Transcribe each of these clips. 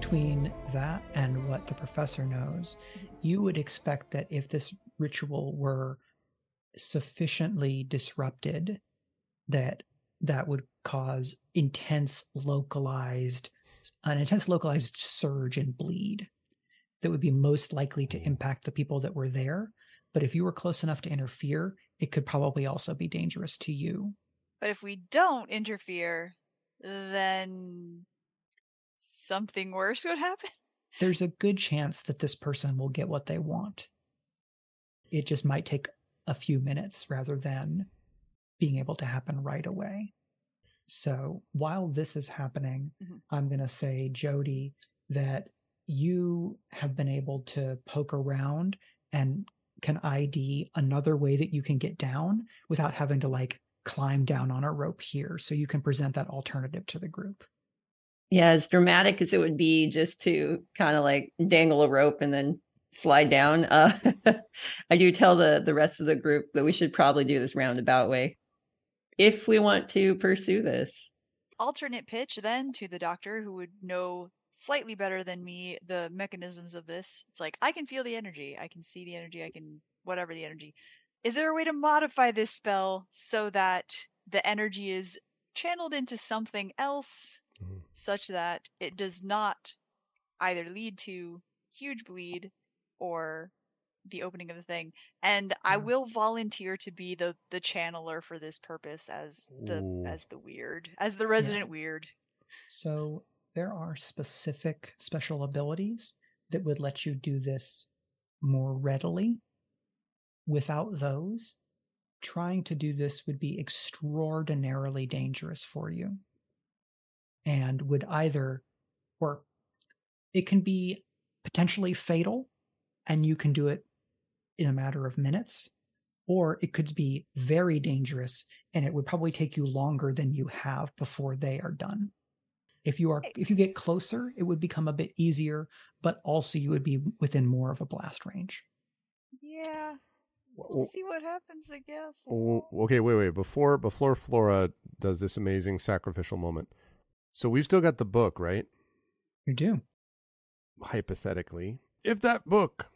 between that and what the professor knows, you would expect that if this ritual were sufficiently disrupted, that that would cause intense localized, an intense localized surge and bleed that would be most likely to mm-hmm. impact the people that were there. But if you were close enough to interfere, it could probably also be dangerous to you. But if we don't interfere, then something worse would happen. There's a good chance that this person will get what they want. It just might take a few minutes rather than being able to happen right away. So while this is happening, Mhm. I'm going to say, Jody, that you have been able to poke around and can ID another way that you can get down without having to like climb down on a rope here. So you can present that alternative to the group. Yeah, as dramatic as it would be just to kind of like dangle a rope and then slide down. Uh, I do tell the the rest of the group that we should probably do this roundabout way if we want to pursue this. Alternate pitch then to the doctor who would know slightly better than me the mechanisms of this. It's like I can feel the energy, I can see the energy, I can whatever the energy. Is there a way to modify this spell so that the energy is channeled into something else Mm. such that it does not either lead to huge bleed or the opening of the thing and i Mm. will volunteer to be the the channeler for this purpose as the Ooh. as the weird as the resident weird So there are specific special abilities that would let you do this more readily. Without those, trying to do this would be extraordinarily dangerous for you and would either, or it can be potentially fatal and you can do it in a matter of minutes, or it could be very dangerous and it would probably take you longer than you have before they are done. If you are eh if you get closer it would become a bit easier but also you would be within more of a blast range. Yeah. We'll see what happens i guess. Okay, wait, wait. Before before Flora does this amazing sacrificial moment, so we've still got the book, right? you do Hypothetically, if that book,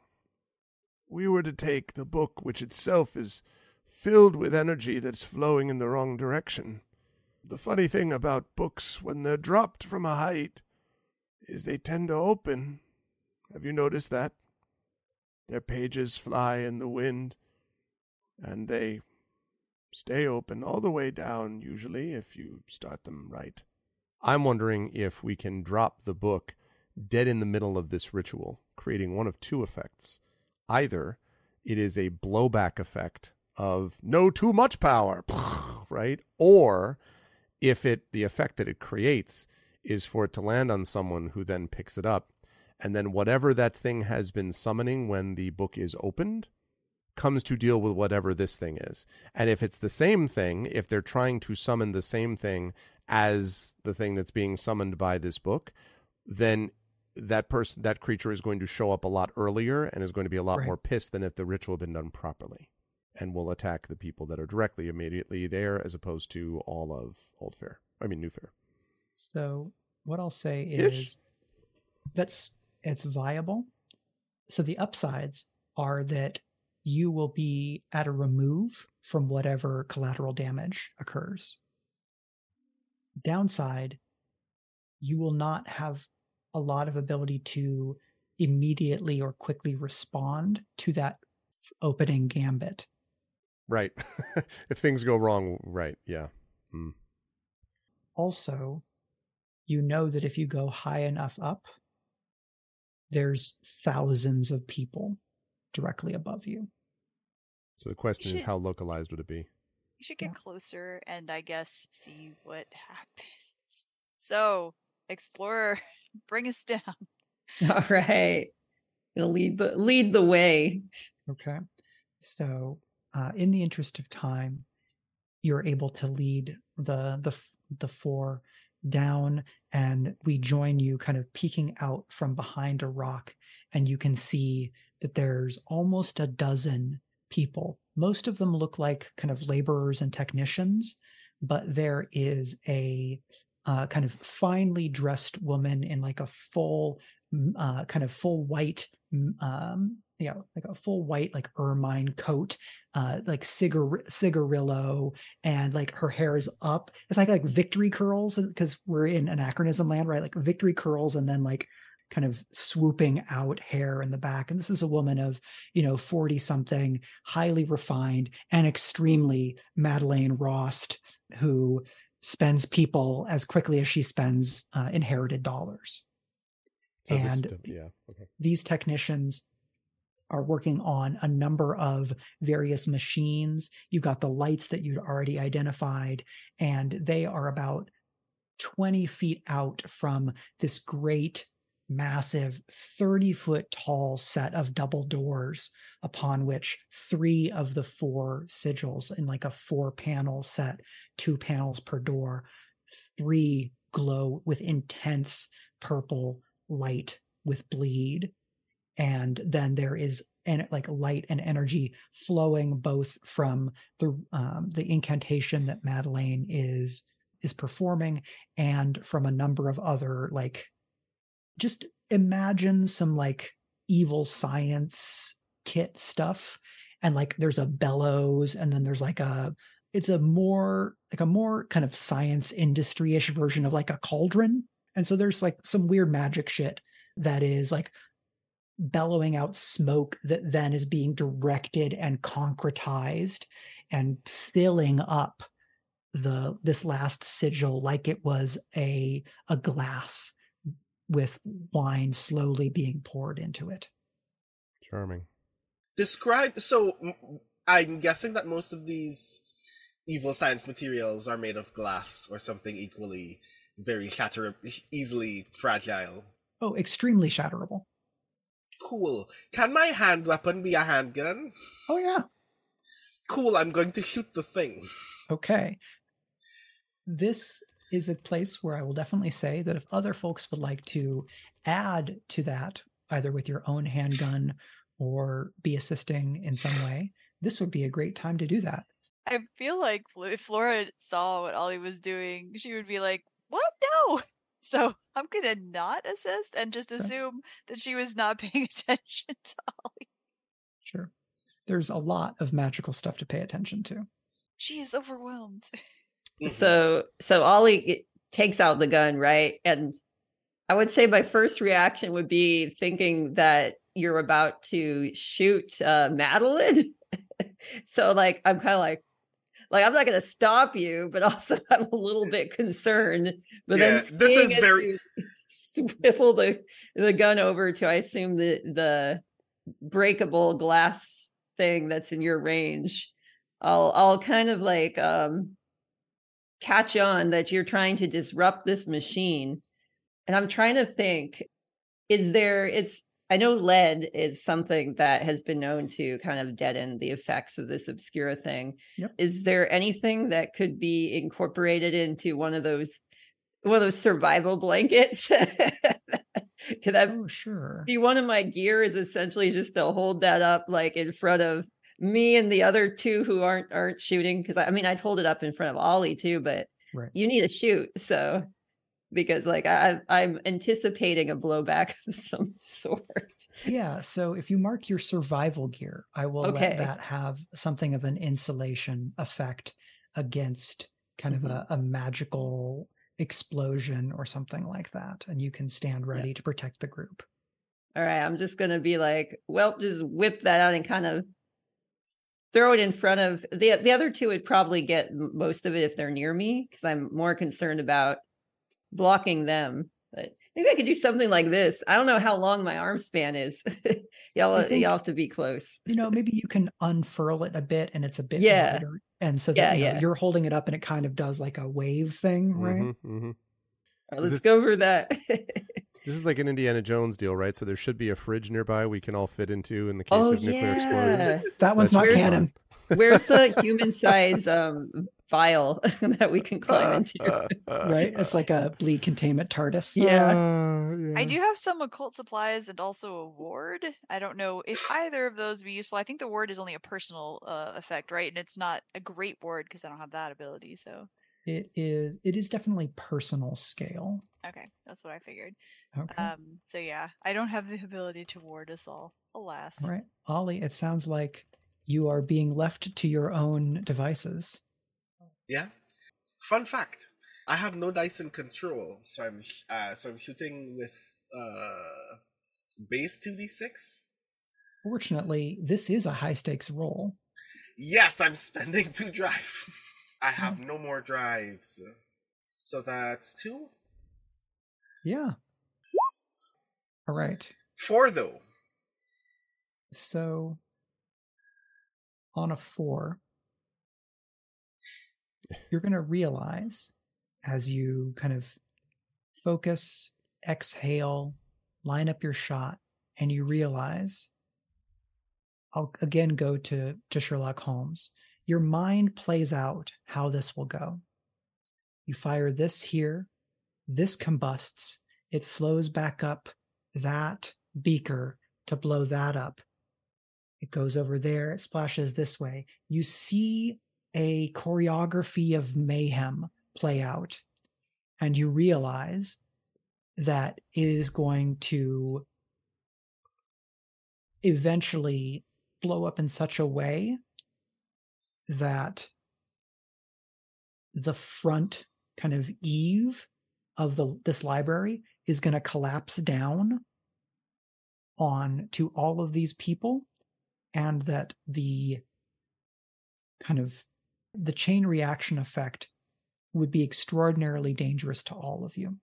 we were to take the book, which itself is filled with energy that's flowing in the wrong direction. The funny thing about books when they're dropped from a height is they tend to open. Have you noticed that? Their pages fly in the wind, and they stay open all the way down, usually, if you start them right. I'm wondering if we can drop the book dead in the middle of this ritual, creating one of two effects. Either it is a blowback effect of no too much power, right? Or if it the effect that it creates is for it to land on someone who then picks it up and then whatever that thing has been summoning when the book is opened comes to deal with whatever this thing is. And if it's the same thing, if they're trying to summon the same thing as the thing that's being summoned by this book, then that person that creature is going to show up a lot earlier and is going to be a lot Right. more pissed than if the ritual had been done properly and will attack the people that are directly immediately there as opposed to all of Oldfaire i mean Newfaire so what i'll say Ish. is that's it's viable so the upsides are that you will be at a remove from whatever collateral damage occurs downside you will not have a lot of ability to immediately or quickly respond to that opening gambit. Right. If things go wrong right yeah. Mm. Also you know that if you go high enough up there's thousands of people directly above you. So the question is how localized would it be you should get Yeah. closer and i guess see what happens so explorer bring us down All right. Gonna lead the lead the way. okay so uh, in the interest of time you're able to lead the the the four down and we join you kind of peeking out from behind a rock and you can see that there's almost a dozen people most of them look like kind of laborers and technicians but there is a uh, kind of finely dressed woman in like a full, mm, uh, kind of full white, mm, um, know, like a full white, like ermine coat, uh, like cigar- cigarillo, and like her hair is up. It's like like victory curls because we're in anachronism land, right? Like victory curls, and then like kind of swooping out hair in the back. And this is a woman of, you know, 40 something, highly refined and extremely Madeleine Rost, who spends people as quickly as she spends uh, inherited dollars. So and yeah. Okay. these technicians are working on a number of various machines. You've got the lights that you'd already identified, and they are about 20 feet out from this great, massive, 30 foot tall set of double doors, upon which three of the four sigils in like a four panel set, two panels per door, three glow with intense purple light with bleed. And then there is and like light and energy flowing both from the um, the incantation that Madeleine is is performing and from a number of other like just imagine some like evil science kit stuff and like there's a bellows and then there's like a it's a more like a more kind of science industry-ish version of like a cauldron. And so there's like some weird magic shit that is like bellowing out smoke that then is being directed and concretized and filling up the this last sigil like it was a a glass with wine slowly being poured into it Charming. Describe. So I'm guessing that most of these evil science materials are made of glass or something equally very shatter, easily fragile. oh extremely shatterable Cool. Can my hand weapon be a handgun? oh yeah Cool. I'm going to shoot the thing. Okay. This is a place where I will definitely say that if other folks would like to add to that, either with your own handgun or be assisting in some way, this would be a great time to do that. I feel like if Flora saw what Ollie was doing, she would be like, "What? No!" So I'm gonna not assist and just assume that she was not paying attention to Ollie. Sure. There's a lot of magical stuff to pay attention to. She is overwhelmed. Mhm. So so Ollie takes out the gun, right? And I would say my first reaction would be thinking that you're about to shoot uh, Madeline. so like I'm kind of like like I'm not going to stop you, but also I'm a little bit concerned. But Yeah, then this is very- swivel the the gun over to I assume the the breakable glass thing that's in your range. I'll I'll kind of like um catch on that you're trying to disrupt this machine. And I'm trying to think is there it's I know lead is something that has been known to kind of deaden the effects of this obscure thing. Yep. Is there anything that could be incorporated into one of those one of those survival blankets? Could that Oh, sure. be one of my gear is essentially just to hold that up like in front of me and the other two who aren't aren't shooting because I, I mean I'd hold it up in front of Ollie too, but Right. you need to shoot so because like I I'm anticipating a blowback of some sort. Yeah. So if you mark your survival gear, I will Okay. let that have something of an insulation effect against kind of a, mm-hmm. a magical explosion or something like that. And you can stand ready to protect the group. All right, I'm just gonna be like, well, just whip that out and kind of throw it in front of the the other two would probably get most of it if they're near me because I'm more concerned about blocking them. But maybe I could do something like this. I don't know how long my arm span is. y'all, think- y'all have to be close. You know, maybe you can unfurl it a bit and it's a bit Yeah. wider. And so that Yeah, you know, yeah. you're holding it up and it kind of does like a wave thing, right? Mhm, mhm. All right, let's this- go over that. This is like an Indiana Jones deal, right? So there should be a fridge nearby we can all fit into in the case oh of nuclear explosion. yeah. That So one's that not should be canon. Where's the human size um vial that we can climb into? right? It's like a bleed containment TARDIS. Yeah. Uh, I do have some occult supplies and also a ward. I don't know if either of those would be useful. I think the ward is only a personal uh, effect, right? And it's not a great ward because I don't have that ability. So It is it is definitely personal scale. Okay, that's what I figured. Okay. Um, so yeah, I don't have the ability to ward us all, alas. All right. Ollie, it sounds like you are being left to your own devices. Yeah. Fun fact: I have no dice in control, so I'm uh, so I'm shooting with uh base two d six. Fortunately, this is a high stakes roll. Yes, I'm spending two drive. I have oh. no more drives, so that's two. Yeah. All right. Four though. So on a four, you're going to realize as you kind of focus, exhale, line up your shot, and you realize I'll again go to, to Sherlock Holmes. Your mind plays out how this will go. You fire this here, this combusts, it flows back up that beaker to blow that up. It goes over there, it splashes this way. You see a choreography of mayhem play out, and you realize that it is going to eventually blow up in such a way that the front kind of eave of the this library is going to collapse down on to all of these people and that the kind of the chain reaction effect would be extraordinarily dangerous to all of you.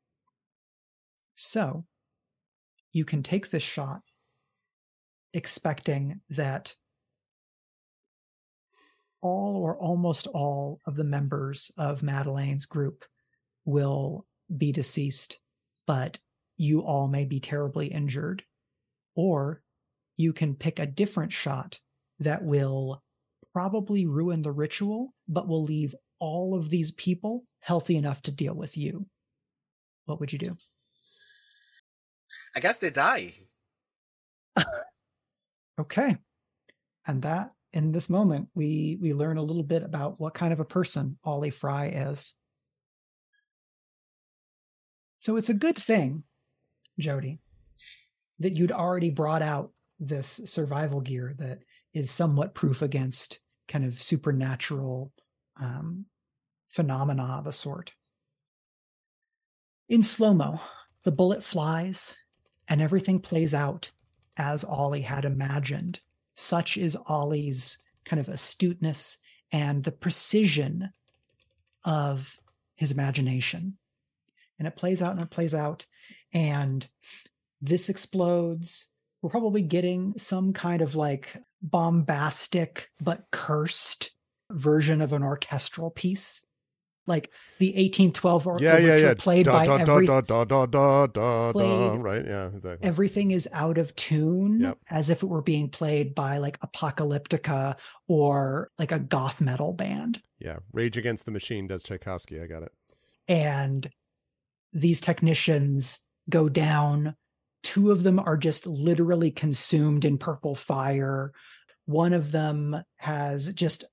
So you can take this shot expecting that all or almost all of the members of Madeleine's group will be deceased, but you all may be terribly injured. Or you can pick a different shot that will probably ruin the ritual, but will leave all of these people healthy enough to deal with you. What would you do? I guess they die. Okay. And that in this moment we we learn a little bit about what kind of a person Ollie Fry is. So it's a good thing, Jody, that you'd already brought out this survival gear that is somewhat proof against kind of supernatural um, phenomena of a sort. In slow mo, the bullet flies and everything plays out as Ollie had imagined. Such is Ollie's kind of astuteness and the precision of his imagination. And it plays out and it plays out. And this explodes. We're probably getting some kind of like bombastic but cursed version of an orchestral piece. Like the 1812 or Yeah, yeah, yeah. played da, by da, every da, da, da, da, da, da, Right? Yeah, exactly. everything is out of tune Yep. as if it were being played by like apocalyptica or like a goth metal band yeah. Rage Against the Machine does Tchaikovsky. I got it. and these technicians go down two of them are just literally consumed in purple fire one of them has just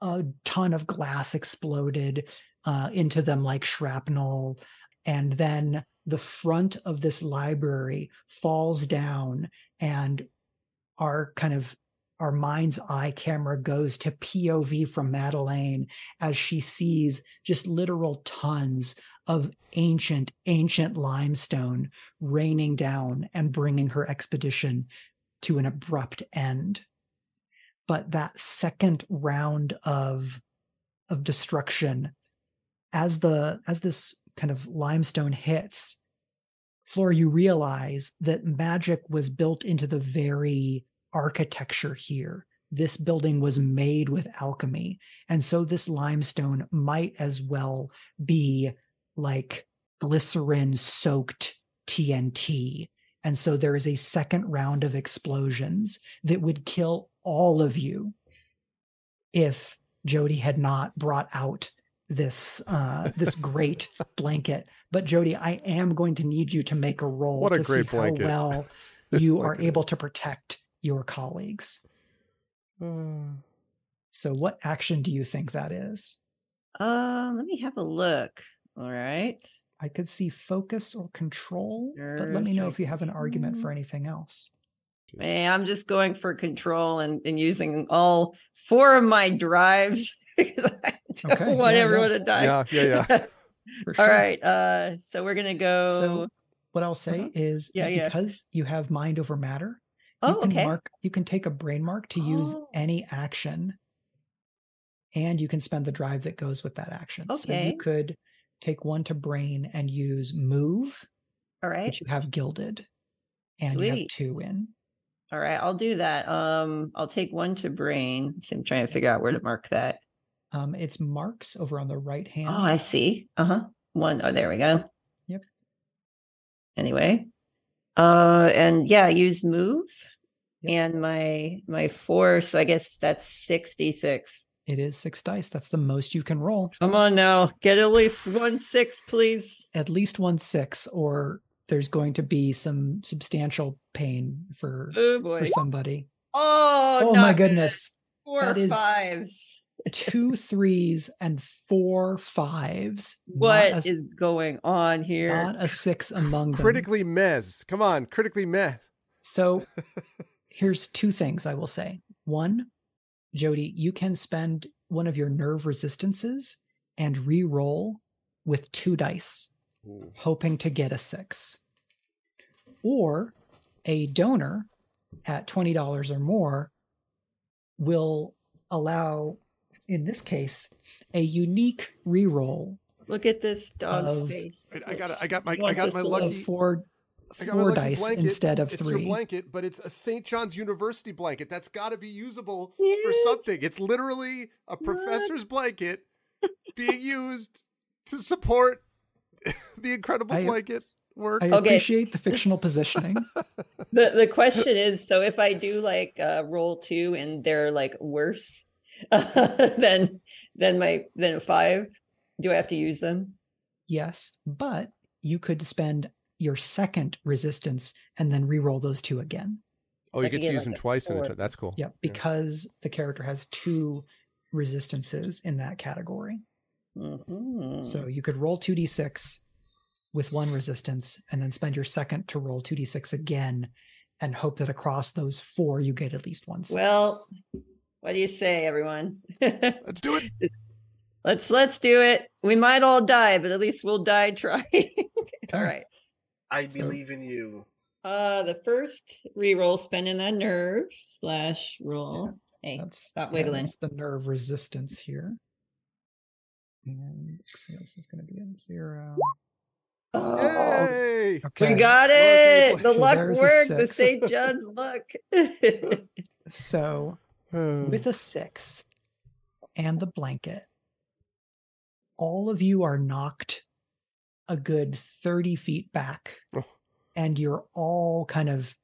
a ton of glass exploded uh, into them like shrapnel and then the front of this library falls down and our kind of our mind's eye camera goes to POV from Madeleine as she sees just literal tons of ancient, ancient limestone raining down and bringing her expedition to an abrupt end. But that second round of of destruction, as the as this kind of limestone hits, floor you realize that magic was built into the very architecture here. This building was made with alchemy. And so this limestone might as well be like glycerin soaked TNT. And so there is a second round of explosions that would kill all of you if Jody had not brought out this uh this great blanket. But Jody, I am going to need you to make a roll What a to great see blanket. how well This you are able to protect your colleagues. Uh, So what action do you think that is? Uh, let me have a look. All right. I could see focus or control, but let Nerve me know if you have an argument for anything else. Man, I'm just going for control and, and using all four of my drives because I don't Okay, want yeah, everyone yeah. to die. Yeah, yeah, yeah. All sure. right. Uh, so we're gonna go. So what I'll say Uh-huh. is Yeah, yeah. because you have mind over matter, you oh, can okay. mark you can take a brain mark to use Oh. any action and you can spend the drive that goes with that action. So Okay. you could take one to brain and use move, all right. which you have gilded, and you have two in. All right. I'll do that. Um, I'll take one to brain. So I'm trying to figure out where to mark that. Um, it's marks over on the right hand. Oh, I see. Uh huh. One. Oh, there we go. Yep. Anyway, uh, and yeah, use move, Yep. and my my four. So I guess that's sixty six. It is six dice. That's the most you can roll. Come on now, get at least one six, please. At least one six, or there's going to be some substantial pain for Oh boy. for somebody. Oh, Oh my not good. goodness. Four that is- fives. two threes and four fives. What not is going on here? not a six among them. Critically mez. Come on, critically mez. So here's two things I will say. One, Jody, you can spend one of your nerve resistances and re-roll with two dice, Ooh. hoping to get a six. Or a donor at $20 or more will allow, in this case, a unique re-roll Look at this dog's Of- face. I, I got I got my I got my to lucky four, I got my four lucky dice blanket. instead of it's three. your blanket, but it's a St. John's University blanket. That's got to be usable for something. It's literally a professor's blanket being used to support the incredible I- blanket work. I Okay. appreciate the fictional positioning. The the question is, so if I do like uh, roll two and they're like worse than than my than five, do I have to use them? yes, but you could spend your second resistance and then re-roll those two again. oh, you could get to use like them a twice in a turn. That's cool. Yeah, because the character has two resistances in that category. Mhm. So you could roll 2d6 with one resistance and then spend your second to roll 2d6 again and hope that across those four you get at least one six. well, what do you say, everyone? Let's do it. let's let's do it. We might all die, but at least we'll die trying. all right. Okay. right. I So- believe in you. Uh, the first reroll, spending that nerve slash roll. Hey, that's stop yeah, wiggling. that's the nerve resistance here. And let's see, this is going to be a zero. Oh, Yay! Okay. we got Look, it. The so luck there's worked. The. St. John's luck. So with a six and the blanket, all of you are knocked a good 30 feet back, Oh. and you're all kind of,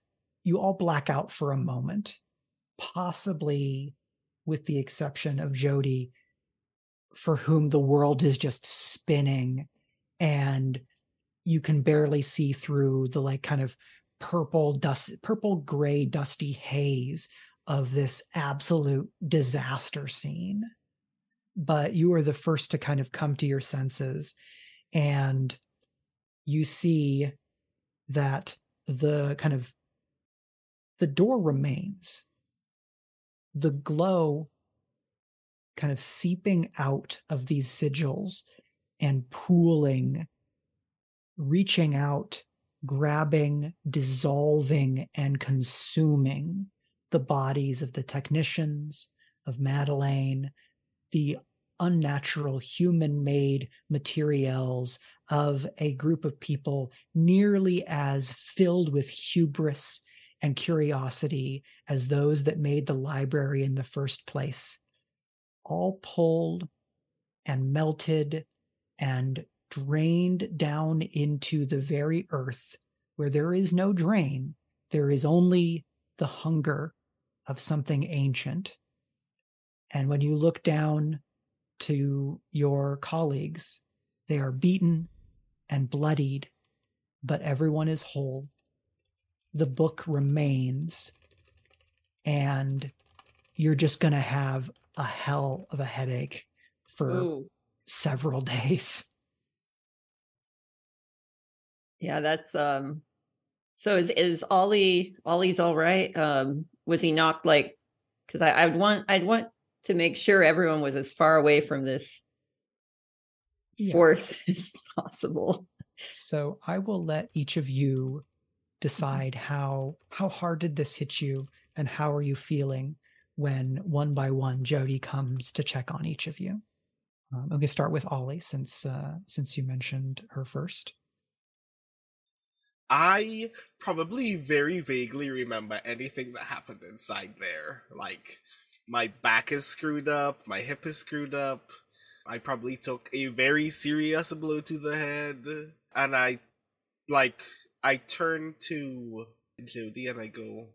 you all black out for a moment, possibly with the exception of Jody, for whom the world is just spinning and you can barely see through the like kind of purple dust purple gray dusty haze of this absolute disaster scene. But you are the first to kind of come to your senses and you see that the kind of the door remains. The glow kind of seeping out of these sigils and pooling, reaching out, grabbing, dissolving, and consuming the bodies of the technicians, of Madeleine, the unnatural human made materials of a group of people nearly as filled with hubris and curiosity as those that made the library in the first place, all pulled and melted and drained down into the very earth where there is no drain, there is only the hunger of something ancient. And when you look down to your colleagues, they are beaten and bloodied, but everyone is whole. The book remains, and you're just going to have a hell of a headache for Ooh. several days. Yeah, that's um so is is Ollie Ollie's all right? Um was he knocked like because I I'd want I'd want to make sure everyone was as far away from this Yeah. force as possible. So I will let each of you decide how how hard did this hit you and how are you feeling when one by one Jody comes to check on each of you. Um, I'm going to start with Ollie since uh, since you mentioned her first. I probably very vaguely remember anything that happened inside there. Like, my back is screwed up, my hip is screwed up. I probably took a very serious blow to the head. And I, like, I turn to Jody and I go,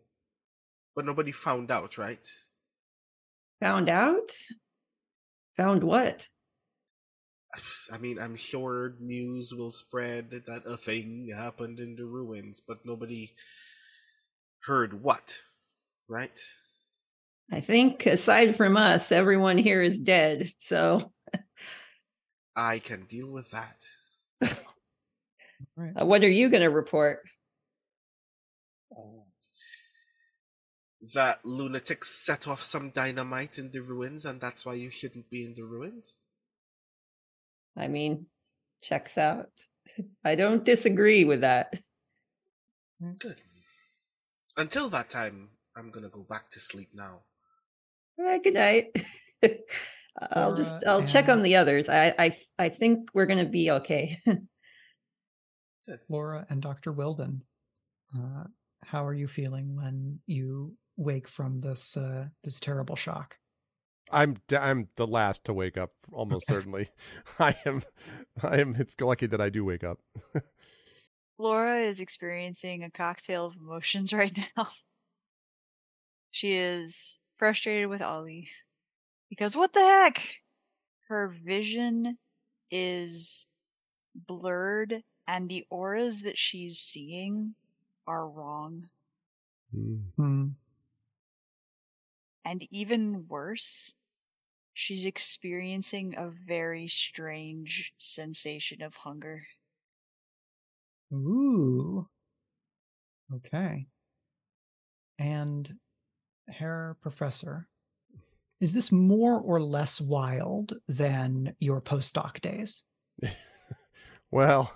but nobody found out, right? Found out? Found what? I mean, I'm sure news will spread that a thing happened in the ruins, but nobody heard what, right? I think aside from us, everyone here is dead. So I can deal with that. Right. uh, what are you going to report? That lunatics set off some dynamite in the ruins, and that's why you shouldn't be in the ruins? I mean, checks out. I don't disagree with that. Good. Until that time, I'm gonna go back to sleep now. All right, good night. I'll just I'll check on the others. I I I think we're gonna be okay. Laura and Dr. Wilden, uh, how are you feeling when you wake from this uh, this terrible shock? I'm d- I'm the last to wake up, almost Okay. certainly. I am, I am. It's lucky that I do wake up. Laura is experiencing a cocktail of emotions right now. She is frustrated with Ollie because what the heck? Her vision is blurred and the auras that she's seeing are wrong. Hmm. And even worse, she's experiencing a very strange sensation of hunger. Ooh. Okay. And Herr Professor, is this more or less wild than your postdoc days? Well,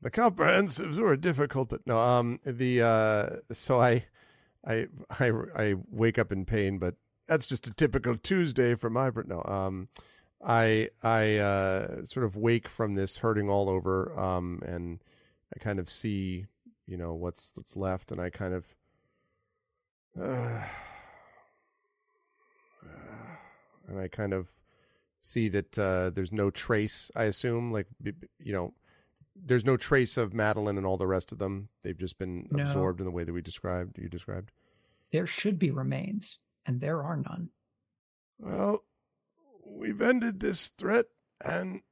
the comprehensives were difficult, but no. Um, the uh, so I, I, I, I wake up in pain, but that's just a typical Tuesday for my. No. Um, I, I uh, sort of wake from this hurting all over. Um, and I kind of see, you know, what's what's left, and I kind of. Uh, and I kind of see that uh, there's no trace. I assume, like you know, there's no trace of Madeline and all the rest of them. They've just been No. absorbed in the way that we described. You described. There should be remains, and there are none. Well, we've ended this threat and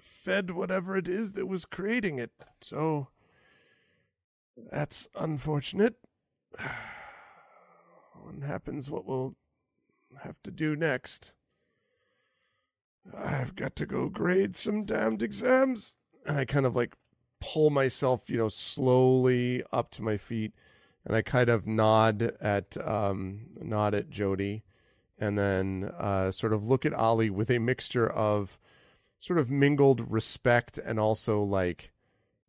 fed whatever it is that was creating it. So that's unfortunate. What happens, what we'll have to do next. I've got to go grade some damned exams. And I kind of like pull myself, you know, slowly up to my feet and I kind of nod at um nod at Jody and then uh, sort of look at Ollie with a mixture of sort of mingled respect and also like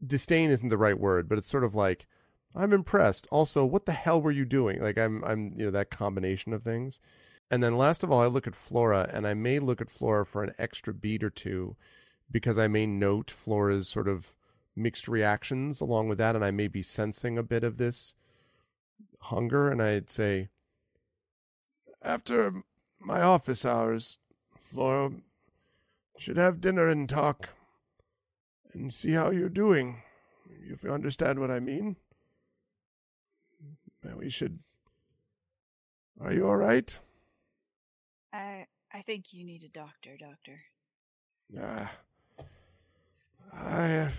disdain isn't the right word, but it's sort of like I'm impressed. Also, what the hell were you doing? Like I'm I'm you know that combination of things. And then last of all, I look at Flora and I may look at Flora for an extra beat or two because I may note Flora's sort of mixed reactions along with that and I may be sensing a bit of this hunger and I'd say after my office hours, Flora should have dinner and talk and see how you're doing. If you understand what I mean. We should. Are you all right? I I think you need a doctor, doctor. Ah, I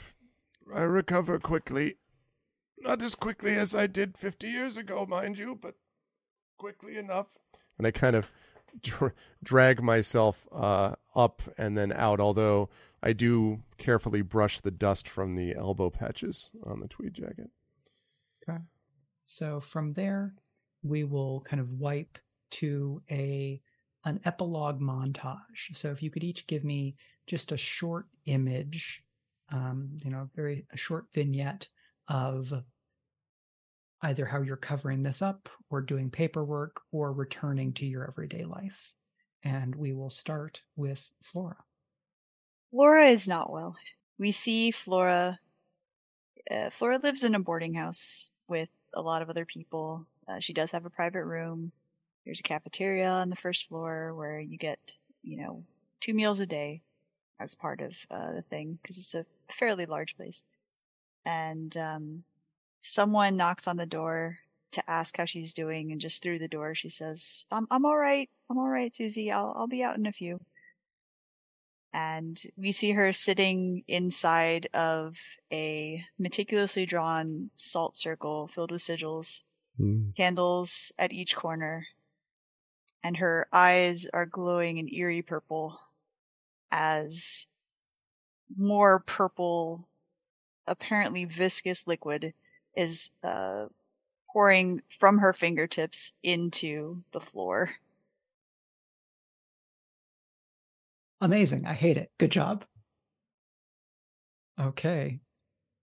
I recover quickly. Not as quickly as I did 50 years ago, mind you, but quickly enough. And I kind of dr- drag myself uh, up and then out. Although I do carefully brush the dust from the elbow patches on the tweed jacket. Okay. So from there, we will kind of wipe to a an epilogue montage. So if you could each give me just a short image, um, you know, very a short vignette of either how you're covering this up or doing paperwork or returning to your everyday life. And we will start with Flora. Flora is not well. We see Flora. Uh, Flora lives in a boarding house with a lot of other people. Uh, she does have a private room. There's a cafeteria on the first floor where you get, you know, two meals a day as part of uh, the thing because it's a fairly large place. And um, someone knocks on the door to ask how she's doing, and just through the door she says, "I'm I'm all right. I'm all right, Susie. I'll I'll be out in a few." And we see her sitting inside of a meticulously drawn salt circle filled with sigils, Mm. candles at each corner, and her eyes are glowing an eerie purple as more purple, apparently viscous liquid is uh, pouring from her fingertips into the floor. Amazing. I hate it. Good job. Okay.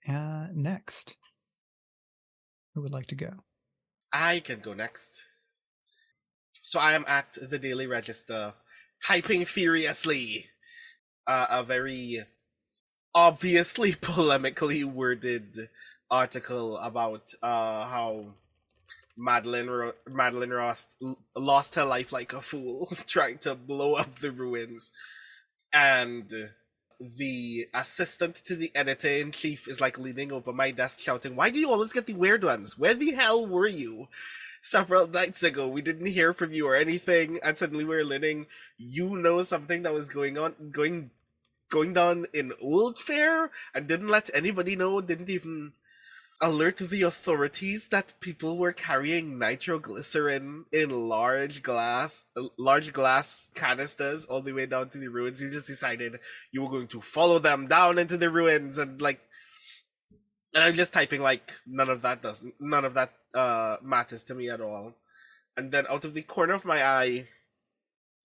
Uh, next. Who would like to go? I can go next. So I am at the Daily Register, typing furiously uh, a very obviously polemically worded article about uh, how Madeline Ro- Madeline Ross lost her life like a fool trying to blow up the ruins, and the assistant to the editor in chief is like leaning over my desk shouting, "Why do you always get the weird ones? Where the hell were you?" Several nights ago, we didn't hear from you or anything, and suddenly we we're learning you know something that was going on, going, going down in Oldfaire, and didn't let anybody know. Didn't even alert the authorities that people were carrying nitroglycerin in large glass large glass canisters all the way down to the ruins you just decided you were going to follow them down into the ruins and like and i'm just typing like none of that does none of that uh matters to me at all and then out of the corner of my eye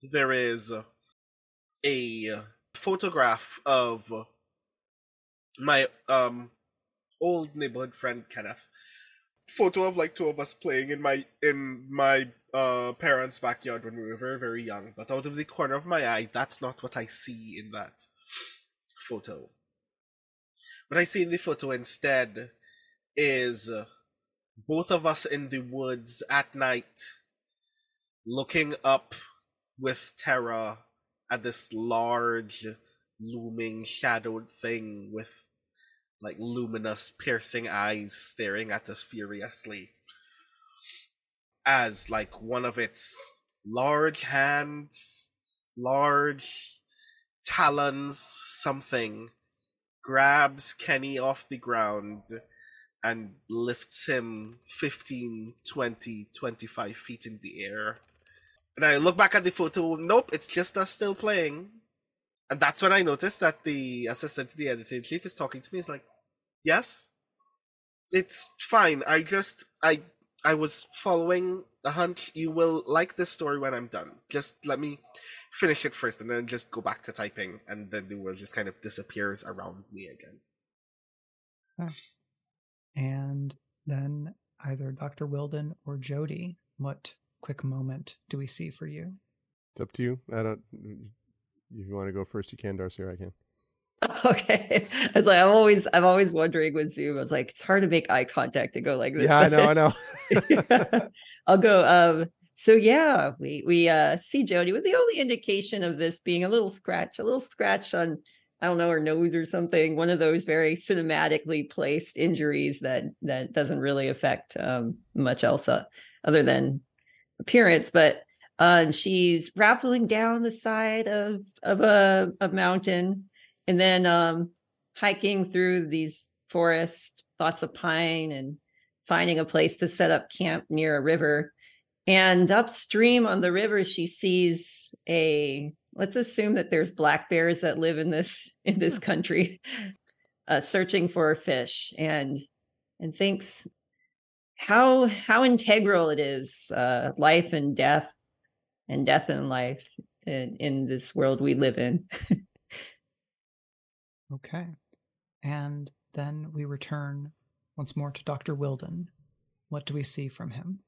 there is a photograph of my um old neighborhood friend Kenneth. Photo of like two of us playing in my in my uh parents' backyard when we were very very young. But out of the corner of my eye, that's not what I see in that photo. What I see in the photo instead is both of us in the woods at night, looking up with terror at this large, looming, shadowed thing with like luminous, piercing eyes staring at us furiously. As like one of its large hands, large talons, something, grabs Kenny off the ground and lifts him 15, 20, 25 feet in the air. And I look back at the photo, nope, it's just us still playing. And that's when I noticed that the assistant to the editor in chief is talking to me. He's like, "Yes, it's fine. I just I I was following a hunch. You will like this story when I'm done. Just let me finish it first, and then just go back to typing, and then the world just kind of disappears around me again." And then either Dr. Wilden or Jody, what quick moment do we see for you? It's up to you. I don't. If you want to go first, you can, Darcy, or I can. Okay. It's like I'm always I'm always wondering with Zoom. It's like it's hard to make eye contact and go like this. Yeah, I know, I know. I'll go. Um, so yeah, we we uh see Jody with the only indication of this being a little scratch, a little scratch on I don't know her nose or something. One of those very cinematically placed injuries that that doesn't really affect um, much else uh, other than appearance. But uh, she's rappelling down the side of of a, a mountain, and then um, hiking through these forests, lots of pine, and finding a place to set up camp near a river. And upstream on the river, she sees a. Let's assume that there's black bears that live in this in this country, uh, searching for fish, and and thinks how how integral it is, uh, life and death, and death and life in, in this world we live in. Okay. And then we return once more to Dr. Wilden. What do we see from him?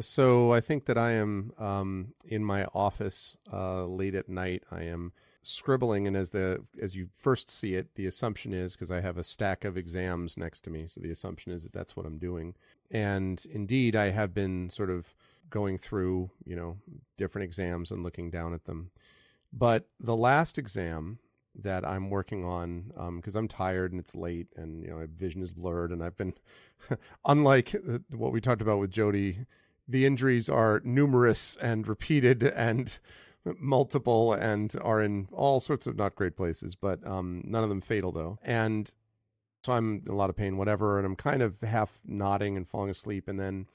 So I think that I am um, in my office uh, late at night. I am scribbling, and as the as you first see it, the assumption is because I have a stack of exams next to me. So the assumption is that that's what I'm doing. And indeed, I have been sort of going through you know different exams and looking down at them. But the last exam that I'm working on because um, I'm tired and it's late and you know my vision is blurred and I've been unlike what we talked about with Jody the injuries are numerous and repeated and multiple and are in all sorts of not great places but um, none of them fatal though and so I'm in a lot of pain whatever and I'm kind of half nodding and falling asleep and then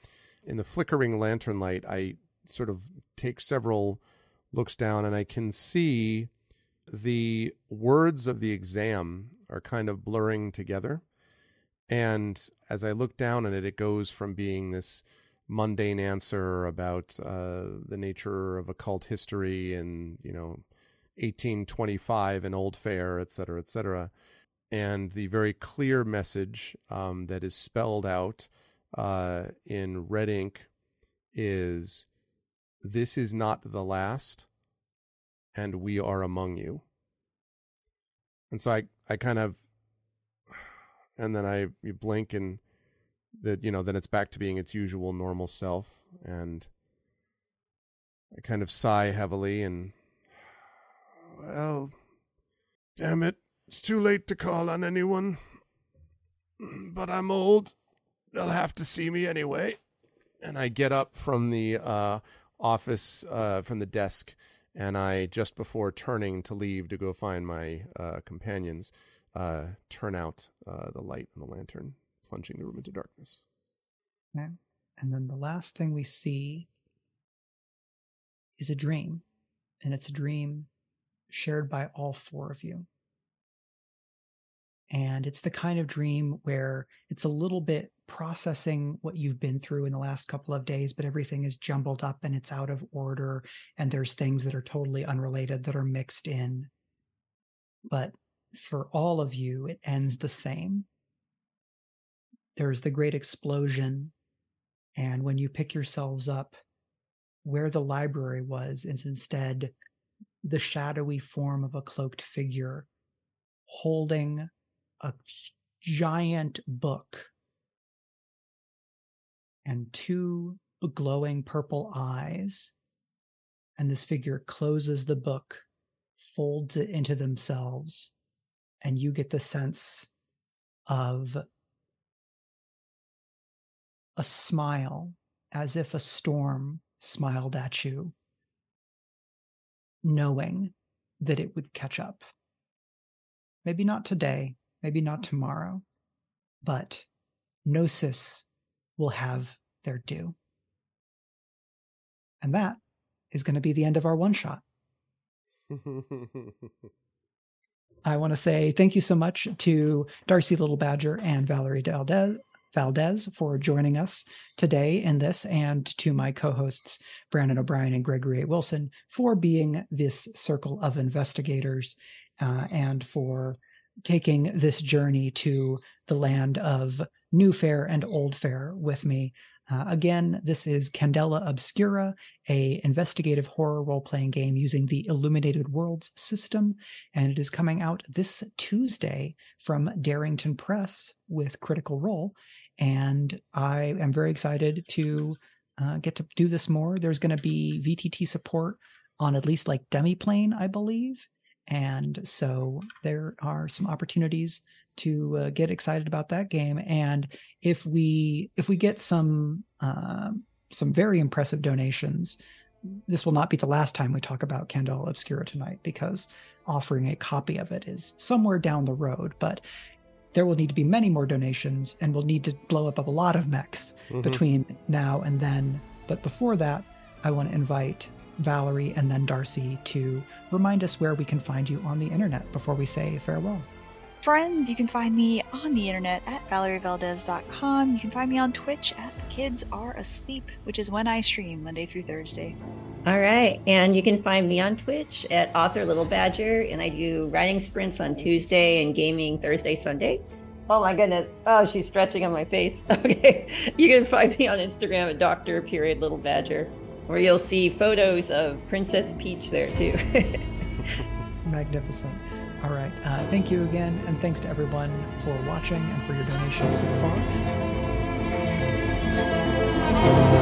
in the flickering lantern light I sort of take several looks down and I can see the words of the exam are kind of blurring together. And as I look down at it, it goes from being this mundane answer about uh, the nature of occult history and, you know, 1825 and Oldfaire, et cetera, et cetera. And the very clear message um, that is spelled out uh, in red ink is this is not the last and we are among you. And so I, I kind of, and then I you blink and that, you know, then it's back to being its usual normal self. And I kind of sigh heavily and, well, damn it. It's too late to call on anyone. But I'm old. They'll have to see me anyway. And I get up from the uh, office, uh, from the desk, and I, just before turning to leave to go find my uh, companions, uh, turn out uh, the light on the lantern, plunging the room into darkness. Okay. And then the last thing we see is a dream, and it's a dream shared by all four of you. And it's the kind of dream where it's a little bit processing what you've been through in the last couple of days, but everything is jumbled up and it's out of order. And there's things that are totally unrelated that are mixed in. But for all of you, it ends the same. There's the great explosion. And when you pick yourselves up, where the library was is instead the shadowy form of a cloaked figure holding a giant book and two glowing purple eyes. And this figure closes the book, folds it into themselves, and you get the sense of a smile as if a storm smiled at you, knowing that it would catch up. Maybe not today, maybe not tomorrow, but Gnosis will have their due. And that is going to be the end of our one shot. I want to say thank you so much to Darcy Little Badger and Valerie Valdez, Valdez for joining us today in this, and to my co hosts, Brandon O'Brien and Gregory A. Wilson, for being this circle of investigators uh, and for taking this journey to the land of Newfaire and Oldfaire with me. Uh, again, this is Candela Obscura, a investigative horror role-playing game using the Illuminated Worlds system, and it is coming out this Tuesday from Darrington Press with Critical Role. And I am very excited to uh, get to do this more. There's going to be VTT support on at least like Demiplane, I believe, and so there are some opportunities to uh, get excited about that game. And if we if we get some uh, some very impressive donations this will not be the last time we talk about Candela Obscura tonight because offering a copy of it is somewhere down the road. But there will need to be many more donations and we'll need to blow up a lot of mechs mm-hmm. between now and then. But before that, I want to invite Valerie and then Darcy to remind us where we can find you on the internet before we say farewell. Friends, you can find me on the internet at valerievaldez.com. You can find me on Twitch at Kids Are Asleep, which is when I stream Monday through Thursday. All right. And you can find me on Twitch at Author Little Badger. And I do writing sprints on Tuesday and gaming Thursday, Sunday. Oh my goodness. Oh, she's stretching on my face. Okay. You can find me on Instagram at Dr. Period Little Badger, where you'll see photos of Princess Peach there too. Magnificent. All right. Uh, thank you again. And thanks to everyone for watching and for your donations so far.